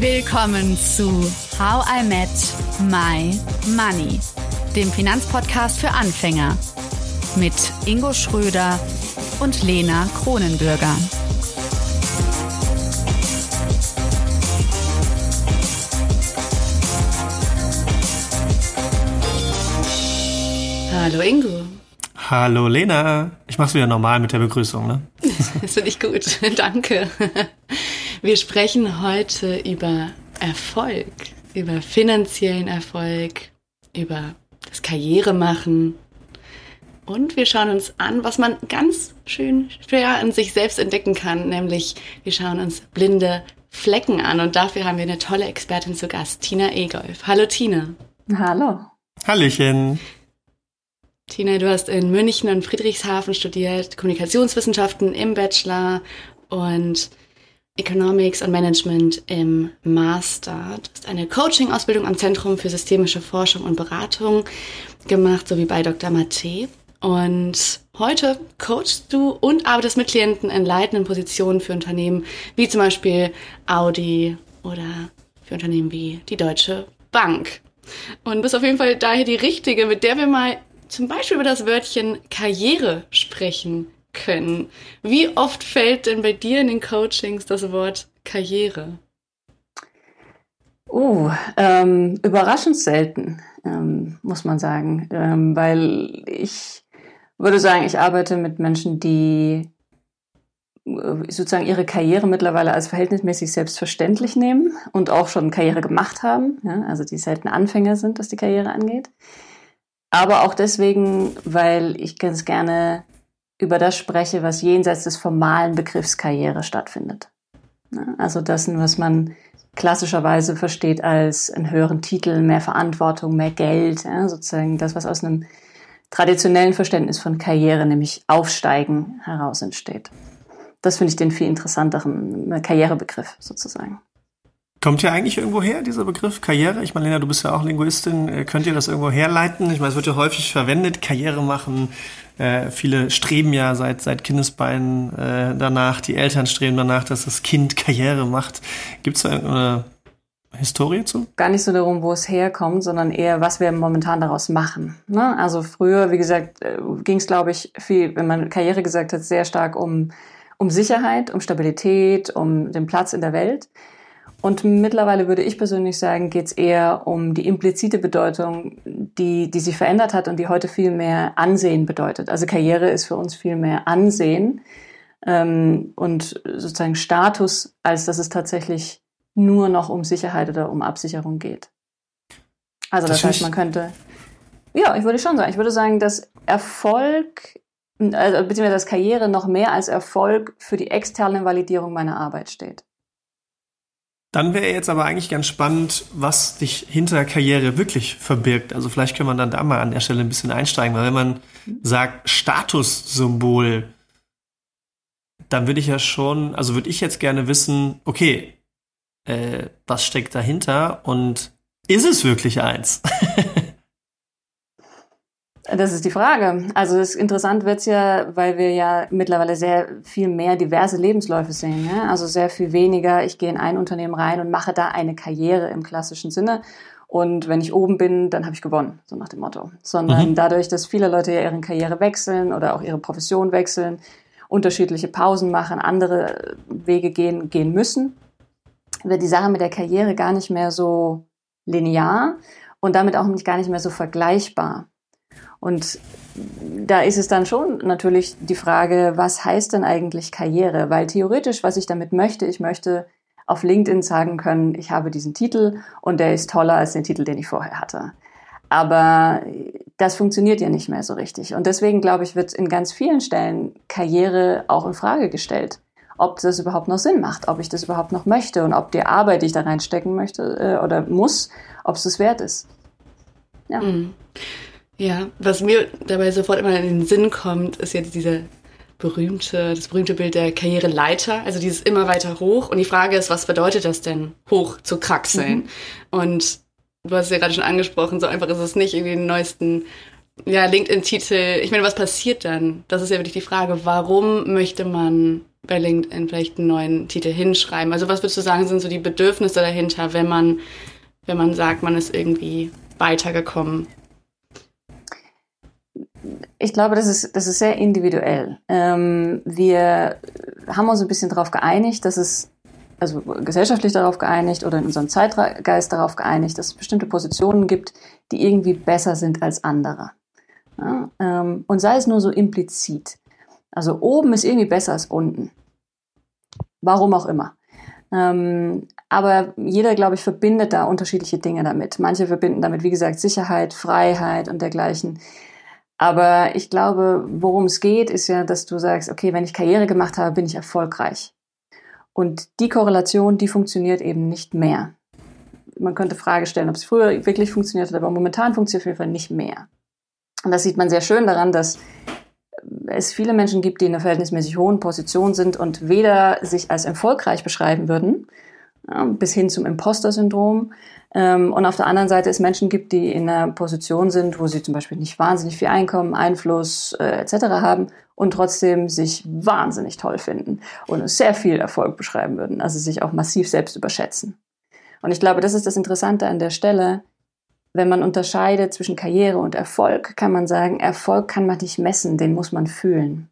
Willkommen zu How I Met My Money, dem Finanzpodcast für Anfänger mit Ingo Schröder und Lena Kronenbürger. Hallo Ingo. Hallo Lena. Ich mach's wieder normal mit der Begrüßung, ne? Das finde ich gut. Danke. Wir sprechen heute über Erfolg, über finanziellen Erfolg, über das Karrieremachen. Und wir schauen uns an, was man ganz schön schwer an sich selbst entdecken kann, nämlich wir schauen uns blinde Flecken an. Und dafür haben wir eine tolle Expertin zu Gast, Tina Egolf. Hallo Tina. Hallo. Hallöchen. Tina, du hast in München und Friedrichshafen studiert, Kommunikationswissenschaften im Bachelor und Economics und Management im Master. Du hast eine Coaching-Ausbildung am Zentrum für systemische Forschung und Beratung gemacht, sowie bei Dr. Mate. Und heute coachst du und arbeitest mit Klienten in leitenden Positionen für Unternehmen wie zum Beispiel Audi oder für Unternehmen wie die Deutsche Bank. Und bist auf jeden Fall daher die Richtige, mit der wir mal zum Beispiel über das Wörtchen Karriere sprechen können. Wie oft fällt denn bei dir in den Coachings das Wort Karriere? Oh, ähm, überraschend selten, ähm, muss man sagen, ähm, weil ich würde sagen, ich arbeite mit Menschen, die äh, sozusagen ihre Karriere mittlerweile als verhältnismäßig selbstverständlich nehmen und auch schon Karriere gemacht haben, ja, also die selten Anfänger sind, was die Karriere angeht. Aber auch deswegen, weil ich ganz gerne über das spreche, was jenseits des formalen Begriffs Karriere stattfindet. Also das, was man klassischerweise versteht als einen höheren Titel, mehr Verantwortung, mehr Geld, ja, sozusagen das, was aus einem traditionellen Verständnis von Karriere, nämlich Aufsteigen, heraus entsteht. Das finde ich den viel interessanteren Karrierebegriff sozusagen. Kommt ja eigentlich irgendwo her, dieser Begriff Karriere? Ich meine, Lena, du bist ja auch Linguistin. Äh, könnt ihr das irgendwo herleiten? Ich meine, es wird ja häufig verwendet, Karriere machen. Äh, viele streben ja seit, seit Kindesbeinen äh, danach, die Eltern streben danach, dass das Kind Karriere macht. Gibt es da irgendeine Historie zu? Gar nicht so darum, wo es herkommt, sondern eher, was wir momentan daraus machen. Ne? Also früher, wie gesagt, äh, ging es, glaube ich, viel, wenn man Karriere gesagt hat, sehr stark um, um Sicherheit, um Stabilität, um den Platz in der Welt. Und mittlerweile würde ich persönlich sagen, geht es eher um die implizite Bedeutung, die, die sich verändert hat und die heute viel mehr Ansehen bedeutet. Also Karriere ist für uns viel mehr Ansehen ähm, und sozusagen Status, als dass es tatsächlich nur noch um Sicherheit oder um Absicherung geht. Also das, das heißt, man könnte, ja, ich würde schon sagen, ich würde sagen, dass Erfolg, also beziehungsweise dass Karriere noch mehr als Erfolg für die externe Validierung meiner Arbeit steht. Dann wäre jetzt aber eigentlich ganz spannend, was sich hinter Karriere wirklich verbirgt. Also vielleicht können wir dann da mal an der Stelle ein bisschen einsteigen, weil wenn man sagt Statussymbol, dann würde ich ja schon, also würde ich jetzt gerne wissen, okay, äh, was steckt dahinter und ist es wirklich eins? Das ist die Frage. Also das interessant wird's ja, weil wir ja mittlerweile sehr viel mehr diverse Lebensläufe sehen. Ja? Also sehr viel weniger, ich gehe in ein Unternehmen rein und mache da eine Karriere im klassischen Sinne. Und wenn ich oben bin, dann habe ich gewonnen, so nach dem Motto. Sondern mhm. dadurch, dass viele Leute ja ihre Karriere wechseln oder auch ihre Profession wechseln, unterschiedliche Pausen machen, andere Wege gehen, gehen müssen, wird die Sache mit der Karriere gar nicht mehr so linear und damit auch nicht gar nicht mehr so vergleichbar. Und da ist es dann schon natürlich die Frage, was heißt denn eigentlich Karriere? Weil theoretisch, was ich damit möchte, ich möchte auf LinkedIn sagen können, ich habe diesen Titel und der ist toller als den Titel, den ich vorher hatte. Aber das funktioniert ja nicht mehr so richtig. Und deswegen, glaube ich, wird in ganz vielen Stellen Karriere auch in Frage gestellt. Ob das überhaupt noch Sinn macht, ob ich das überhaupt noch möchte und ob die Arbeit, die ich da reinstecken möchte äh, oder muss, ob es das wert ist. Ja. Mhm. Ja, was mir dabei sofort immer in den Sinn kommt, ist jetzt diese berühmte, das berühmte Bild der Karriereleiter, also dieses immer weiter hoch. Und die Frage ist, was bedeutet das denn, hoch zu kraxeln? Mhm. Und du hast es ja gerade schon angesprochen, so einfach ist es nicht, irgendwie den neuesten ja, LinkedIn-Titel. Ich meine, was passiert dann? Das ist ja wirklich die Frage, warum möchte man bei LinkedIn vielleicht einen neuen Titel hinschreiben? Also was würdest du sagen, sind so die Bedürfnisse dahinter, wenn man, wenn man sagt, man ist irgendwie weitergekommen? Ich glaube, das ist, das ist sehr individuell. Ähm, wir haben uns ein bisschen darauf geeinigt, dass es, also gesellschaftlich darauf geeinigt oder in unserem Zeitgeist darauf geeinigt, dass es bestimmte Positionen gibt, die irgendwie besser sind als andere. Ja, ähm, und sei es nur so implizit. Also oben ist irgendwie besser als unten. Warum auch immer. Ähm, aber jeder, glaube ich, verbindet da unterschiedliche Dinge damit. Manche verbinden damit, wie gesagt, Sicherheit, Freiheit und dergleichen. Aber ich glaube, worum es geht, ist ja, dass du sagst, okay, wenn ich Karriere gemacht habe, bin ich erfolgreich. Und die Korrelation, die funktioniert eben nicht mehr. Man könnte Frage stellen, ob es früher wirklich funktioniert hat, aber momentan funktioniert auf jeden Fall nicht mehr. Und das sieht man sehr schön daran, dass es viele Menschen gibt, die in einer verhältnismäßig hohen Position sind und weder sich als erfolgreich beschreiben würden, bis hin zum Imposter-Syndrom. Ähm, und auf der anderen Seite es Menschen gibt, die in einer Position sind, wo sie zum Beispiel nicht wahnsinnig viel Einkommen, Einfluss äh, etc. haben und trotzdem sich wahnsinnig toll finden und sehr viel Erfolg beschreiben würden, also sich auch massiv selbst überschätzen. Und ich glaube, das ist das Interessante an der Stelle, wenn man unterscheidet zwischen Karriere und Erfolg, kann man sagen, Erfolg kann man nicht messen, den muss man fühlen.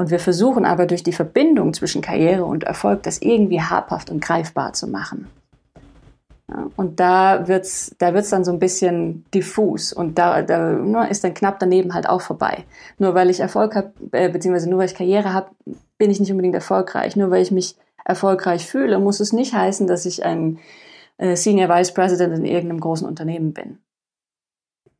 Und wir versuchen aber durch die Verbindung zwischen Karriere und Erfolg das irgendwie habhaft und greifbar zu machen. Ja, und da wird's, da wird's dann so ein bisschen diffus und da, da ne, ist dann knapp daneben halt auch vorbei. Nur weil ich Erfolg habe, äh, beziehungsweise nur weil ich Karriere habe, bin ich nicht unbedingt erfolgreich. Nur weil ich mich erfolgreich fühle, muss es nicht heißen, dass ich ein äh, Senior Vice President in irgendeinem großen Unternehmen bin.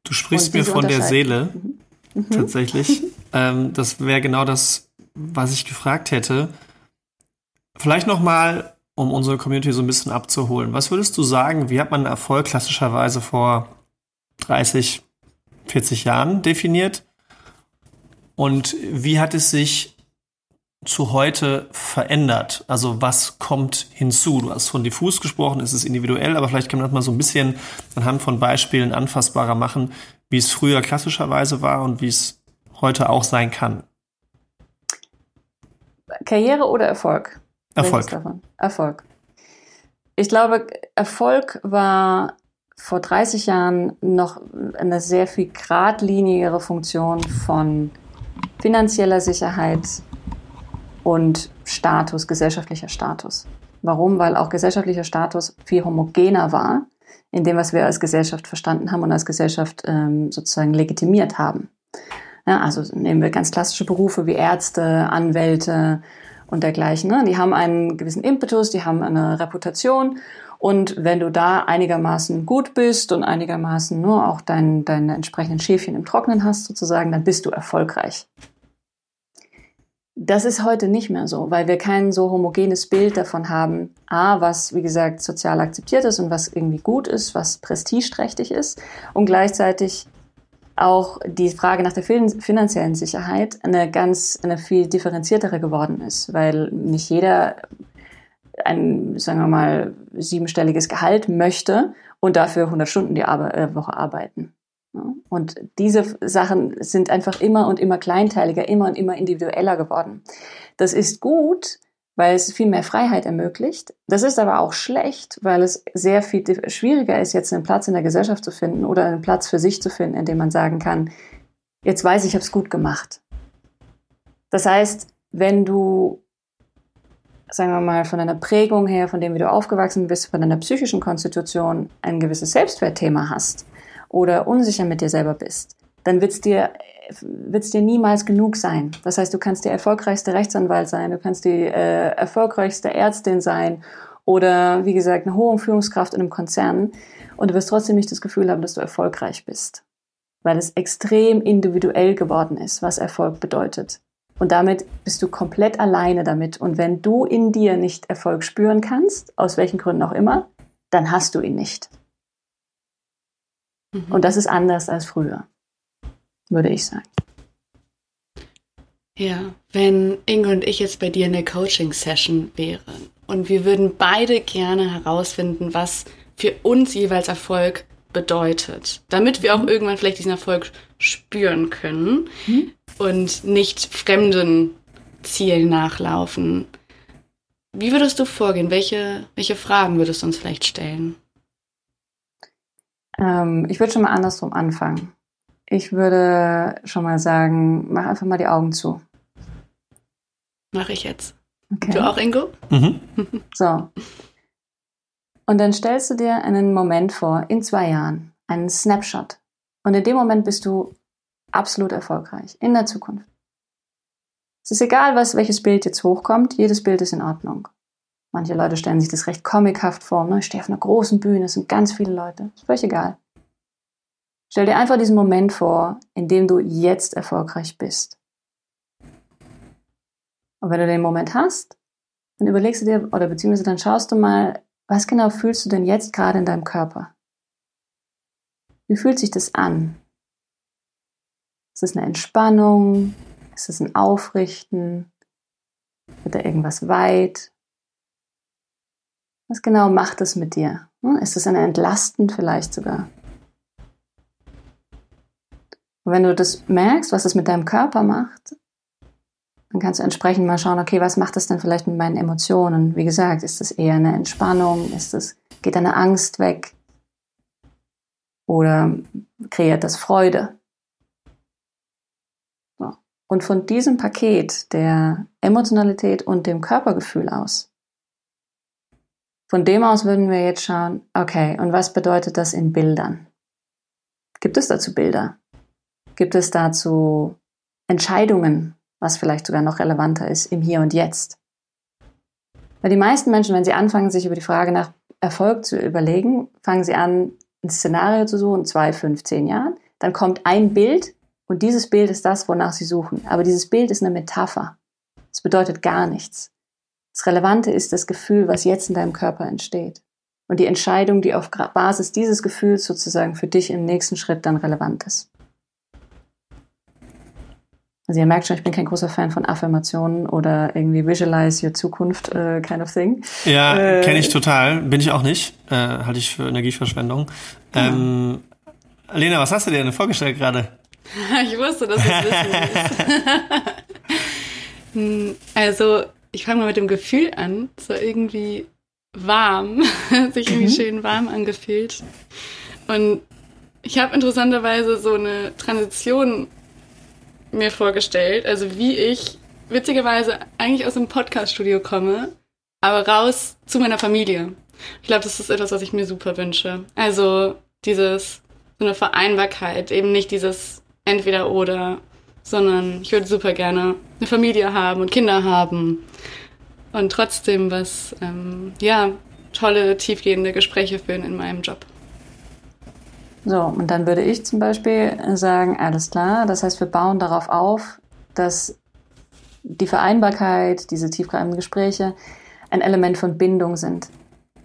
Du sprichst mir von der Seele, mhm. Mhm. tatsächlich. ähm, das wäre genau das, was ich gefragt hätte. Vielleicht noch mal, um unsere Community so ein bisschen abzuholen. Was würdest du sagen, wie hat man Erfolg klassischerweise vor 30, 40 Jahren definiert? Und wie hat es sich zu heute verändert? Also was kommt hinzu? Du hast von diffus gesprochen, es ist individuell, aber vielleicht kann man das mal so ein bisschen anhand von Beispielen anfassbarer machen, wie es früher klassischerweise war und wie es heute auch sein kann. Karriere oder Erfolg? Erfolg. Erfolg. Ich glaube, Erfolg war vor 30 Jahren noch eine sehr viel geradlinigere Funktion von finanzieller Sicherheit, und Status, gesellschaftlicher Status. Warum? Weil auch gesellschaftlicher Status viel homogener war in dem, was wir als Gesellschaft verstanden haben und als Gesellschaft ähm, sozusagen legitimiert haben. Ja, also nehmen wir ganz klassische Berufe wie Ärzte, Anwälte und dergleichen. Ne? Die haben einen gewissen Impetus, die haben eine Reputation und wenn du da einigermaßen gut bist und einigermaßen nur auch dein, deine entsprechenden Schäfchen im Trocknen hast sozusagen, dann bist du erfolgreich. Das ist heute nicht mehr so, weil wir kein so homogenes Bild davon haben, a, was, wie gesagt, sozial akzeptiert ist und was irgendwie gut ist, was prestigeträchtig ist und gleichzeitig auch die Frage nach der finanziellen Sicherheit eine ganz, eine viel differenziertere geworden ist, weil nicht jeder ein, sagen wir mal, siebenstelliges Gehalt möchte und dafür 100 Stunden die äh, Woche arbeiten. Und diese Sachen sind einfach immer und immer kleinteiliger, immer und immer individueller geworden. Das ist gut, weil es viel mehr Freiheit ermöglicht. Das ist aber auch schlecht, weil es sehr viel schwieriger ist, jetzt einen Platz in der Gesellschaft zu finden oder einen Platz für sich zu finden, in dem man sagen kann, jetzt weiß ich, ich habe es gut gemacht. Das heißt, wenn du, sagen wir mal, von deiner Prägung her, von dem, wie du aufgewachsen bist, von deiner psychischen Konstitution ein gewisses Selbstwertthema hast, oder unsicher mit dir selber bist, dann wird es dir, wird's dir niemals genug sein. Das heißt, du kannst der erfolgreichste Rechtsanwalt sein, du kannst die äh, erfolgreichste Ärztin sein oder, wie gesagt, eine hohe Führungskraft in einem Konzern und du wirst trotzdem nicht das Gefühl haben, dass du erfolgreich bist, weil es extrem individuell geworden ist, was Erfolg bedeutet. Und damit bist du komplett alleine damit. Und wenn du in dir nicht Erfolg spüren kannst, aus welchen Gründen auch immer, dann hast du ihn nicht. Mhm. Und das ist anders als früher, würde ich sagen. Ja, wenn Inge und ich jetzt bei dir in der Coaching-Session wären und wir würden beide gerne herausfinden, was für uns jeweils Erfolg bedeutet, damit wir auch mhm. irgendwann vielleicht diesen Erfolg spüren können mhm. und nicht fremden Ziel nachlaufen. Wie würdest du vorgehen? Welche, welche Fragen würdest du uns vielleicht stellen? Ähm, ich würde schon mal andersrum anfangen. Ich würde schon mal sagen, mach einfach mal die Augen zu. Mache ich jetzt. Okay. Du auch, Ingo? Mhm. So. Und dann stellst du dir einen Moment vor, in zwei Jahren, einen Snapshot. Und in dem Moment bist du absolut erfolgreich, in der Zukunft. Es ist egal, was, welches Bild jetzt hochkommt, jedes Bild ist in Ordnung. Manche Leute stellen sich das recht comichaft vor. Ne? Ich stehe auf einer großen Bühne, es sind ganz viele Leute. Ist völlig egal. Stell dir einfach diesen Moment vor, in dem du jetzt erfolgreich bist. Und wenn du den Moment hast, dann überlegst du dir, oder beziehungsweise dann schaust du mal, was genau fühlst du denn jetzt gerade in deinem Körper? Wie fühlt sich das an? Ist es eine Entspannung? Ist es ein Aufrichten? Wird da irgendwas weit? Was genau macht es mit dir? Hm, ist es ein Entlasten vielleicht sogar? Und wenn du das merkst, was es mit deinem Körper macht, dann kannst du entsprechend mal schauen, okay, was macht das denn vielleicht mit meinen Emotionen? Wie gesagt, ist das eher eine Entspannung? Ist das, geht eine Angst weg? Oder kreiert das Freude? So. Und von diesem Paket der Emotionalität und dem Körpergefühl aus von dem aus würden wir jetzt schauen, okay, und was bedeutet das in Bildern? Gibt es dazu Bilder? Gibt es dazu Entscheidungen, was vielleicht sogar noch relevanter ist im Hier und Jetzt? Weil die meisten Menschen, wenn sie anfangen, sich über die Frage nach Erfolg zu überlegen, fangen sie an, ein Szenario zu suchen, zwei, fünf, zehn Jahren. Dann kommt ein Bild und dieses Bild ist das, wonach sie suchen. Aber dieses Bild ist eine Metapher. Es bedeutet gar nichts. Das Relevante ist das Gefühl, was jetzt in deinem Körper entsteht. Und die Entscheidung, die auf Basis dieses Gefühls sozusagen für dich im nächsten Schritt dann relevant ist. Also ihr merkt schon, ich bin kein großer Fan von Affirmationen oder irgendwie Visualize your Zukunft äh, kind of thing. Ja, äh, kenne ich total. Bin ich auch nicht. Äh, halte ich für Energieverschwendung. Ja. Ähm, Lena, was hast du dir denn vorgestellt gerade? ich wusste, dass du es wissen willst. also ich fange mal mit dem Gefühl an. War irgendwie warm, sich irgendwie mhm. schön warm angefühlt. Und ich habe interessanterweise so eine Transition mir vorgestellt, also wie ich witzigerweise eigentlich aus dem Podcaststudio komme, aber raus zu meiner Familie. Ich glaube, das ist etwas, was ich mir super wünsche. Also dieses so eine Vereinbarkeit, eben nicht dieses entweder oder, sondern ich würde super gerne eine Familie haben und Kinder haben und trotzdem was, ähm, ja, tolle, tiefgehende Gespräche führen in meinem Job. So, und dann würde ich zum Beispiel sagen, alles klar, das heißt, wir bauen darauf auf, dass die Vereinbarkeit, diese tiefgreifenden Gespräche ein Element von Bindung sind.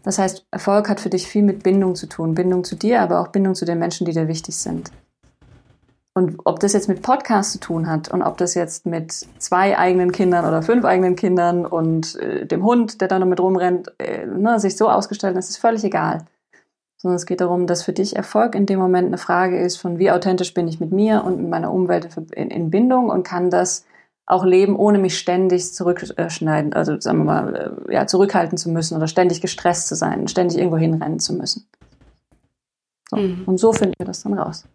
Das heißt, Erfolg hat für dich viel mit Bindung zu tun. Bindung zu dir, aber auch Bindung zu den Menschen, die dir wichtig sind. Und ob das jetzt mit Podcast zu tun hat und ob das jetzt mit zwei eigenen Kindern oder fünf eigenen Kindern und äh, dem Hund, der da noch mit rumrennt, äh, ne, sich so ausgestellt, das ist völlig egal. Sondern es geht darum, dass für dich Erfolg in dem Moment eine Frage ist von wie authentisch bin ich mit mir und mit meiner Umwelt in, in Bindung und kann das auch leben, ohne mich ständig zurückschneiden, also sagen wir mal, äh, ja, zurückhalten zu müssen oder ständig gestresst zu sein, ständig irgendwo hinrennen zu müssen. So. Mhm. Und so finden wir das dann raus.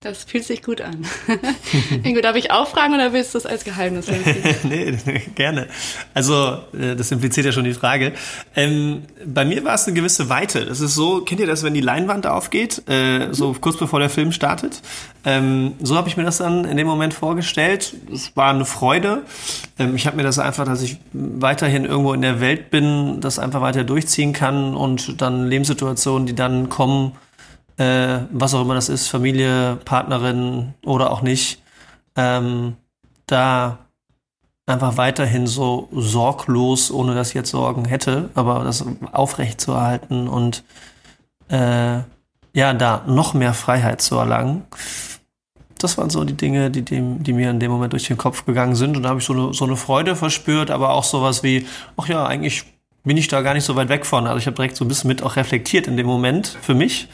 Das fühlt sich gut an. Ingo, darf ich auch fragen oder willst du es als Geheimnis nee, gerne. Also, äh, das impliziert ja schon die Frage. Ähm, bei mir war es eine gewisse Weite. Das ist so, kennt ihr das, wenn die Leinwand aufgeht, äh, so kurz bevor der Film startet? Ähm, so habe ich mir das dann in dem Moment vorgestellt. Es war eine Freude. Ähm, ich habe mir das einfach, dass ich weiterhin irgendwo in der Welt bin, das einfach weiter durchziehen kann und dann Lebenssituationen, die dann kommen, äh, was auch immer das ist, Familie, Partnerin oder auch nicht, ähm, da einfach weiterhin so sorglos, ohne dass ich jetzt Sorgen hätte, aber das aufrecht zu erhalten und äh, ja, da noch mehr Freiheit zu erlangen. Das waren so die Dinge, die, dem, die mir in dem Moment durch den Kopf gegangen sind. Und da habe ich so eine, so eine Freude verspürt, aber auch sowas wie, ach ja, eigentlich bin ich da gar nicht so weit weg von. Also ich habe direkt so ein bisschen mit auch reflektiert in dem Moment für mich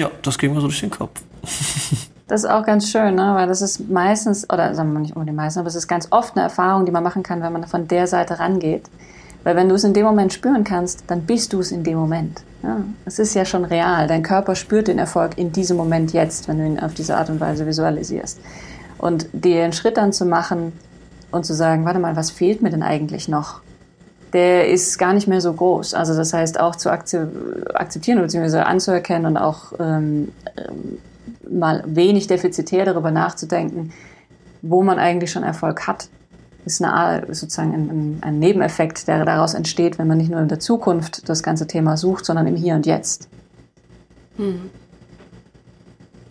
ja, das ging mir so durch den Kopf. Das ist auch ganz schön, ne? weil das ist meistens, oder sagen wir nicht unbedingt meistens, aber es ist ganz oft eine Erfahrung, die man machen kann, wenn man von der Seite rangeht. Weil wenn du es in dem Moment spüren kannst, dann bist du es in dem Moment. Ja, es ist ja schon real. Dein Körper spürt den Erfolg in diesem Moment jetzt, wenn du ihn auf diese Art und Weise visualisierst. Und einen Schritt dann zu machen und zu sagen, warte mal, was fehlt mir denn eigentlich noch? Der ist gar nicht mehr so groß. Also das heißt auch zu akzeptieren bzw. anzuerkennen und auch ähm, ähm, mal wenig defizitär darüber nachzudenken, wo man eigentlich schon Erfolg hat ist eine, sozusagen ein, ein, Nebeneffekt, der daraus entsteht, wenn man nicht nur in der Zukunft das ganze Thema sucht, sondern im Hier und Jetzt. Hm.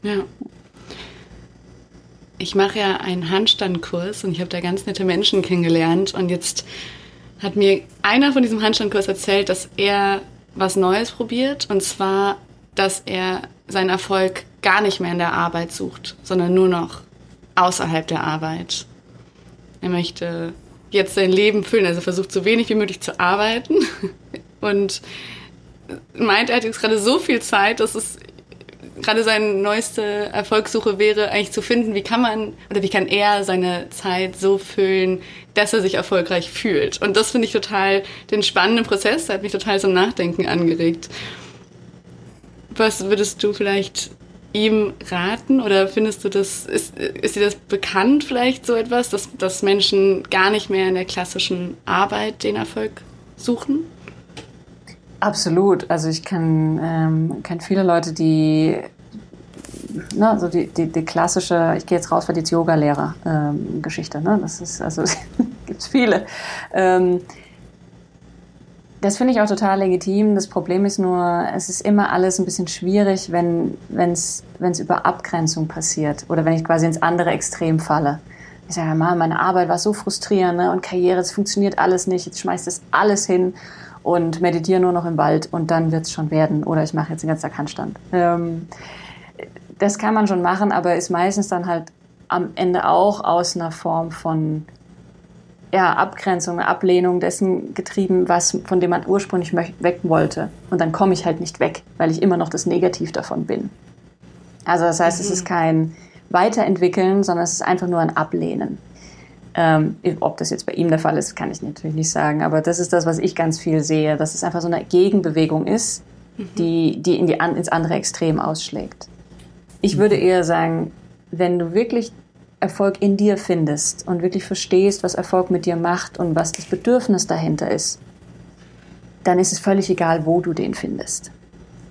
Ja. Ich mache ja einen Handstandkurs und ich habe da ganz nette Menschen kennengelernt und jetzt hat mir einer von diesem Handstandkurs erzählt, dass er was Neues probiert und zwar, dass er seinen Erfolg gar nicht mehr in der Arbeit sucht, sondern nur noch außerhalb der Arbeit. Er möchte jetzt sein Leben füllen, also versucht so wenig wie möglich zu arbeiten und meint, er hat jetzt gerade so viel Zeit, dass es gerade seine neueste Erfolgssuche wäre, eigentlich zu finden, wie kann man oder wie kann er seine Zeit so füllen, dass er sich erfolgreich fühlt. Und das finde ich total den spannenden Prozess, der hat mich total zum Nachdenken angeregt. Was würdest du vielleicht ihm raten oder findest du das, ist, ist dir das bekannt vielleicht so etwas, dass, dass Menschen gar nicht mehr in der klassischen Arbeit den Erfolg suchen? Absolut. Also ich kann, ähm, kenne viele Leute, die ne, also die, die, die klassische, ich gehe jetzt raus für die Yoga-Lehrer-Geschichte, ähm, ne? Das ist, also gibt es viele. Ähm, das finde ich auch total legitim. Das Problem ist nur, es ist immer alles ein bisschen schwierig, wenn es über Abgrenzung passiert oder wenn ich quasi ins andere Extrem falle. Ich sage, mal, meine Arbeit war so frustrierend ne? und Karriere, es funktioniert alles nicht. Jetzt schmeißt das alles hin und meditiere nur noch im Wald und dann wird es schon werden. Oder ich mache jetzt den ganzen Tag Handstand. Ähm, das kann man schon machen, aber ist meistens dann halt am Ende auch aus einer Form von ja, Abgrenzung, Ablehnung dessen getrieben, was, von dem man ursprünglich weg wollte. Und dann komme ich halt nicht weg, weil ich immer noch das Negativ davon bin. Also das heißt, mhm. es ist kein Weiterentwickeln, sondern es ist einfach nur ein Ablehnen. Ähm, ob das jetzt bei ihm der Fall ist, kann ich natürlich nicht sagen. Aber das ist das, was ich ganz viel sehe, dass es einfach so eine Gegenbewegung ist, mhm. die, die, in die ins andere Extrem ausschlägt. Ich würde mhm. eher sagen, wenn du wirklich Erfolg in dir findest und wirklich verstehst, was Erfolg mit dir macht und was das Bedürfnis dahinter ist, dann ist es völlig egal, wo du den findest.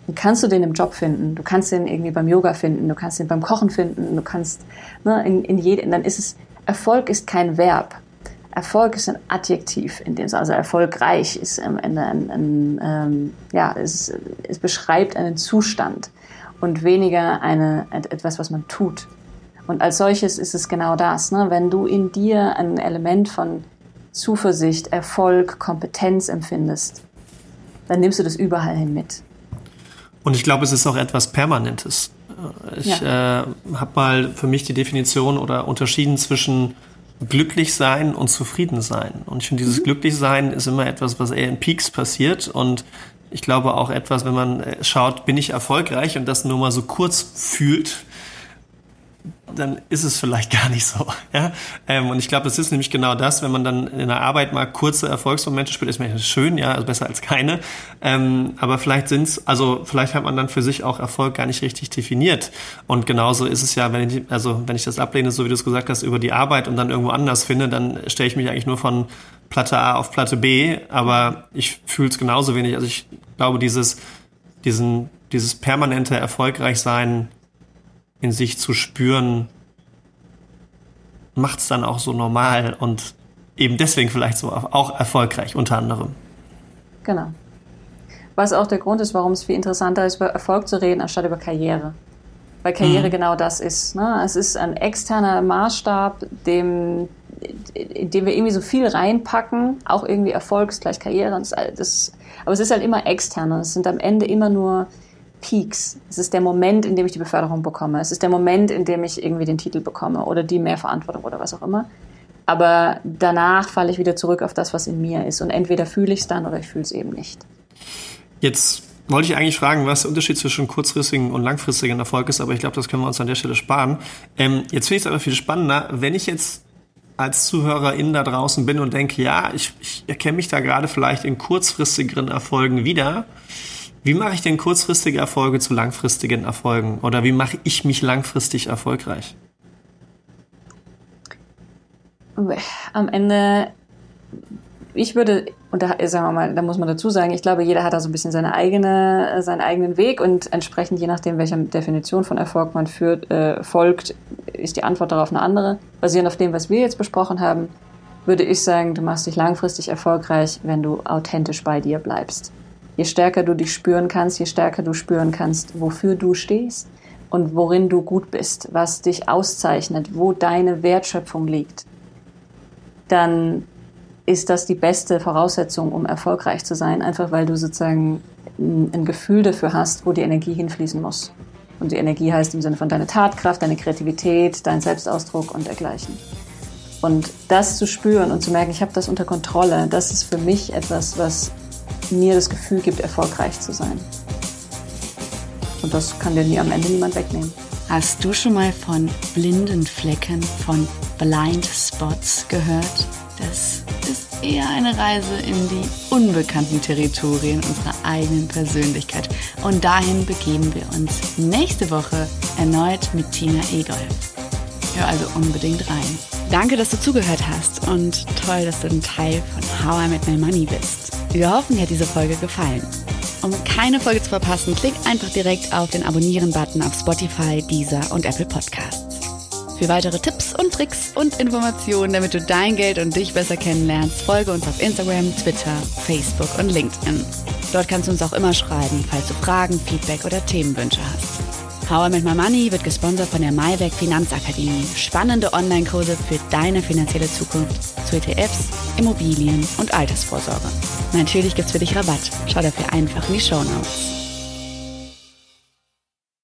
Dann kannst du den im Job finden, du kannst den irgendwie beim Yoga finden, du kannst den beim Kochen finden, du kannst ne, in, in jedem, dann ist es, Erfolg ist kein Verb. Erfolg ist ein Adjektiv, in dem also erfolgreich ist Ende ein, ein ähm, ja, es, es beschreibt einen Zustand und weniger eine, etwas, was man tut. Und als solches ist es genau das. Ne? Wenn du in dir ein Element von Zuversicht, Erfolg, Kompetenz empfindest, dann nimmst du das überall hin mit. Und ich glaube, es ist auch etwas Permanentes. Ich ja. äh, habe mal für mich die Definition oder unterschieden zwischen glücklich sein und zufrieden sein. Und ich finde, dieses mhm. glücklich sein ist immer etwas, was eher in Peaks passiert und ich glaube auch etwas, wenn man äh, schaut, bin ich erfolgreich und das nur mal so kurz fühlt, dann ist es vielleicht gar nicht so. Ja? Ähm, und ich glaube, das ist nämlich genau das, wenn man dann in der Arbeit mal kurze Erfolgsmomente spielt, ist mir schön, ja, also besser als keine. Ähm, aber vielleicht sind's, also vielleicht hat man dann für sich auch Erfolg gar nicht richtig definiert. Und genauso ist es ja, wenn ich, also wenn ich das ablehne, so wie du es gesagt hast, über die Arbeit und dann irgendwo anders finde, dann stelle ich mich eigentlich nur von Platte A auf Platte B, aber ich fühle es genauso wenig. Also ich glaube, dieses, diesen, dieses permanente Erfolgreichsein in sich zu spüren, macht es dann auch so normal und eben deswegen vielleicht so auch erfolgreich unter anderem. Genau. Was auch der Grund ist, warum es viel interessanter ist, über Erfolg zu reden, anstatt über Karriere. Weil Karriere mhm. genau das ist. Ne? Es ist ein externer Maßstab, dem, in dem wir irgendwie so viel reinpacken, auch irgendwie Erfolg ist gleich Karriere. Das, das, aber es ist halt immer extern und es sind am Ende immer nur Peaks. Es ist der Moment, in dem ich die Beförderung bekomme. Es ist der Moment, in dem ich irgendwie den Titel bekomme oder die mehr Verantwortung oder was auch immer. Aber danach falle ich wieder zurück auf das, was in mir ist. Und entweder fühle ich es dann oder ich fühle es eben nicht. Jetzt wollte ich eigentlich fragen, was der Unterschied zwischen kurzfristigen und langfristigen Erfolg ist, aber ich glaube, das können wir uns an der Stelle sparen. Ähm, jetzt finde ich es aber viel spannender, wenn ich jetzt als Zuhörerin da draußen bin und denke, ja, ich, ich erkenne mich da gerade vielleicht in kurzfristigeren Erfolgen wieder. Wie mache ich denn kurzfristige Erfolge zu langfristigen Erfolgen? Oder wie mache ich mich langfristig erfolgreich? Am Ende, ich würde und da, sagen wir mal, da muss man dazu sagen, ich glaube, jeder hat da so ein bisschen seine eigene, äh, seinen eigenen Weg und entsprechend, je nachdem, welcher Definition von Erfolg man führt, äh, folgt, ist die Antwort darauf eine andere. Basierend auf dem, was wir jetzt besprochen haben, würde ich sagen, du machst dich langfristig erfolgreich, wenn du authentisch bei dir bleibst. Je stärker du dich spüren kannst, je stärker du spüren kannst, wofür du stehst und worin du gut bist, was dich auszeichnet, wo deine Wertschöpfung liegt, dann ist das die beste Voraussetzung, um erfolgreich zu sein, einfach weil du sozusagen ein Gefühl dafür hast, wo die Energie hinfließen muss. Und die Energie heißt im Sinne von deiner Tatkraft, deine Kreativität, dein Selbstausdruck und dergleichen. Und das zu spüren und zu merken, ich habe das unter Kontrolle, das ist für mich etwas, was mir das Gefühl gibt, erfolgreich zu sein. Und das kann dir nie am Ende niemand wegnehmen. Hast du schon mal von blinden Flecken, von Blind Spots gehört? Das ist eher eine Reise in die unbekannten Territorien unserer eigenen Persönlichkeit. Und dahin begeben wir uns nächste Woche erneut mit Tina Egolf. Hör also unbedingt rein. Danke, dass du zugehört hast und toll, dass du ein Teil von How I Met My Money bist. Wir hoffen, dir hat diese Folge gefallen. Um keine Folge zu verpassen, klick einfach direkt auf den Abonnieren-Button auf Spotify, Deezer und Apple Podcasts. Für weitere Tipps und Tricks und Informationen, damit du dein Geld und dich besser kennenlernst, folge uns auf Instagram, Twitter, Facebook und LinkedIn. Dort kannst du uns auch immer schreiben, falls du Fragen, Feedback oder Themenwünsche hast. Power mit My Money wird gesponsert von der Maiwerk Finanzakademie. Spannende Online-Kurse für deine finanzielle Zukunft zu ETFs, Immobilien und Altersvorsorge. Natürlich gibt's für dich Rabatt. Schau dafür einfach in die Show Notes.